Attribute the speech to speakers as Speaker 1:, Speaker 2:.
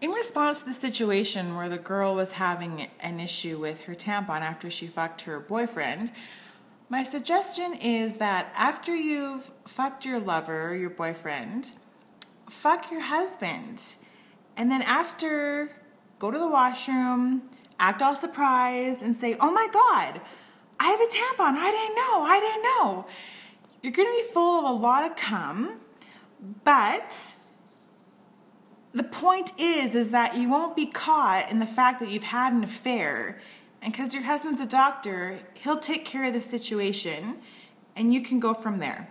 Speaker 1: In response to the situation where the girl was having an issue with her tampon after she fucked her boyfriend, my suggestion is that after you've fucked your lover, your boyfriend, fuck your husband. And then after, go to the washroom, act all surprised, and say, Oh my God, I have a tampon. I didn't know. I didn't know. You're going to be full of a lot of cum, but the point is is that you won't be caught in the fact that you've had an affair. And because your husband's a doctor he'll take care of the situation and you can go from there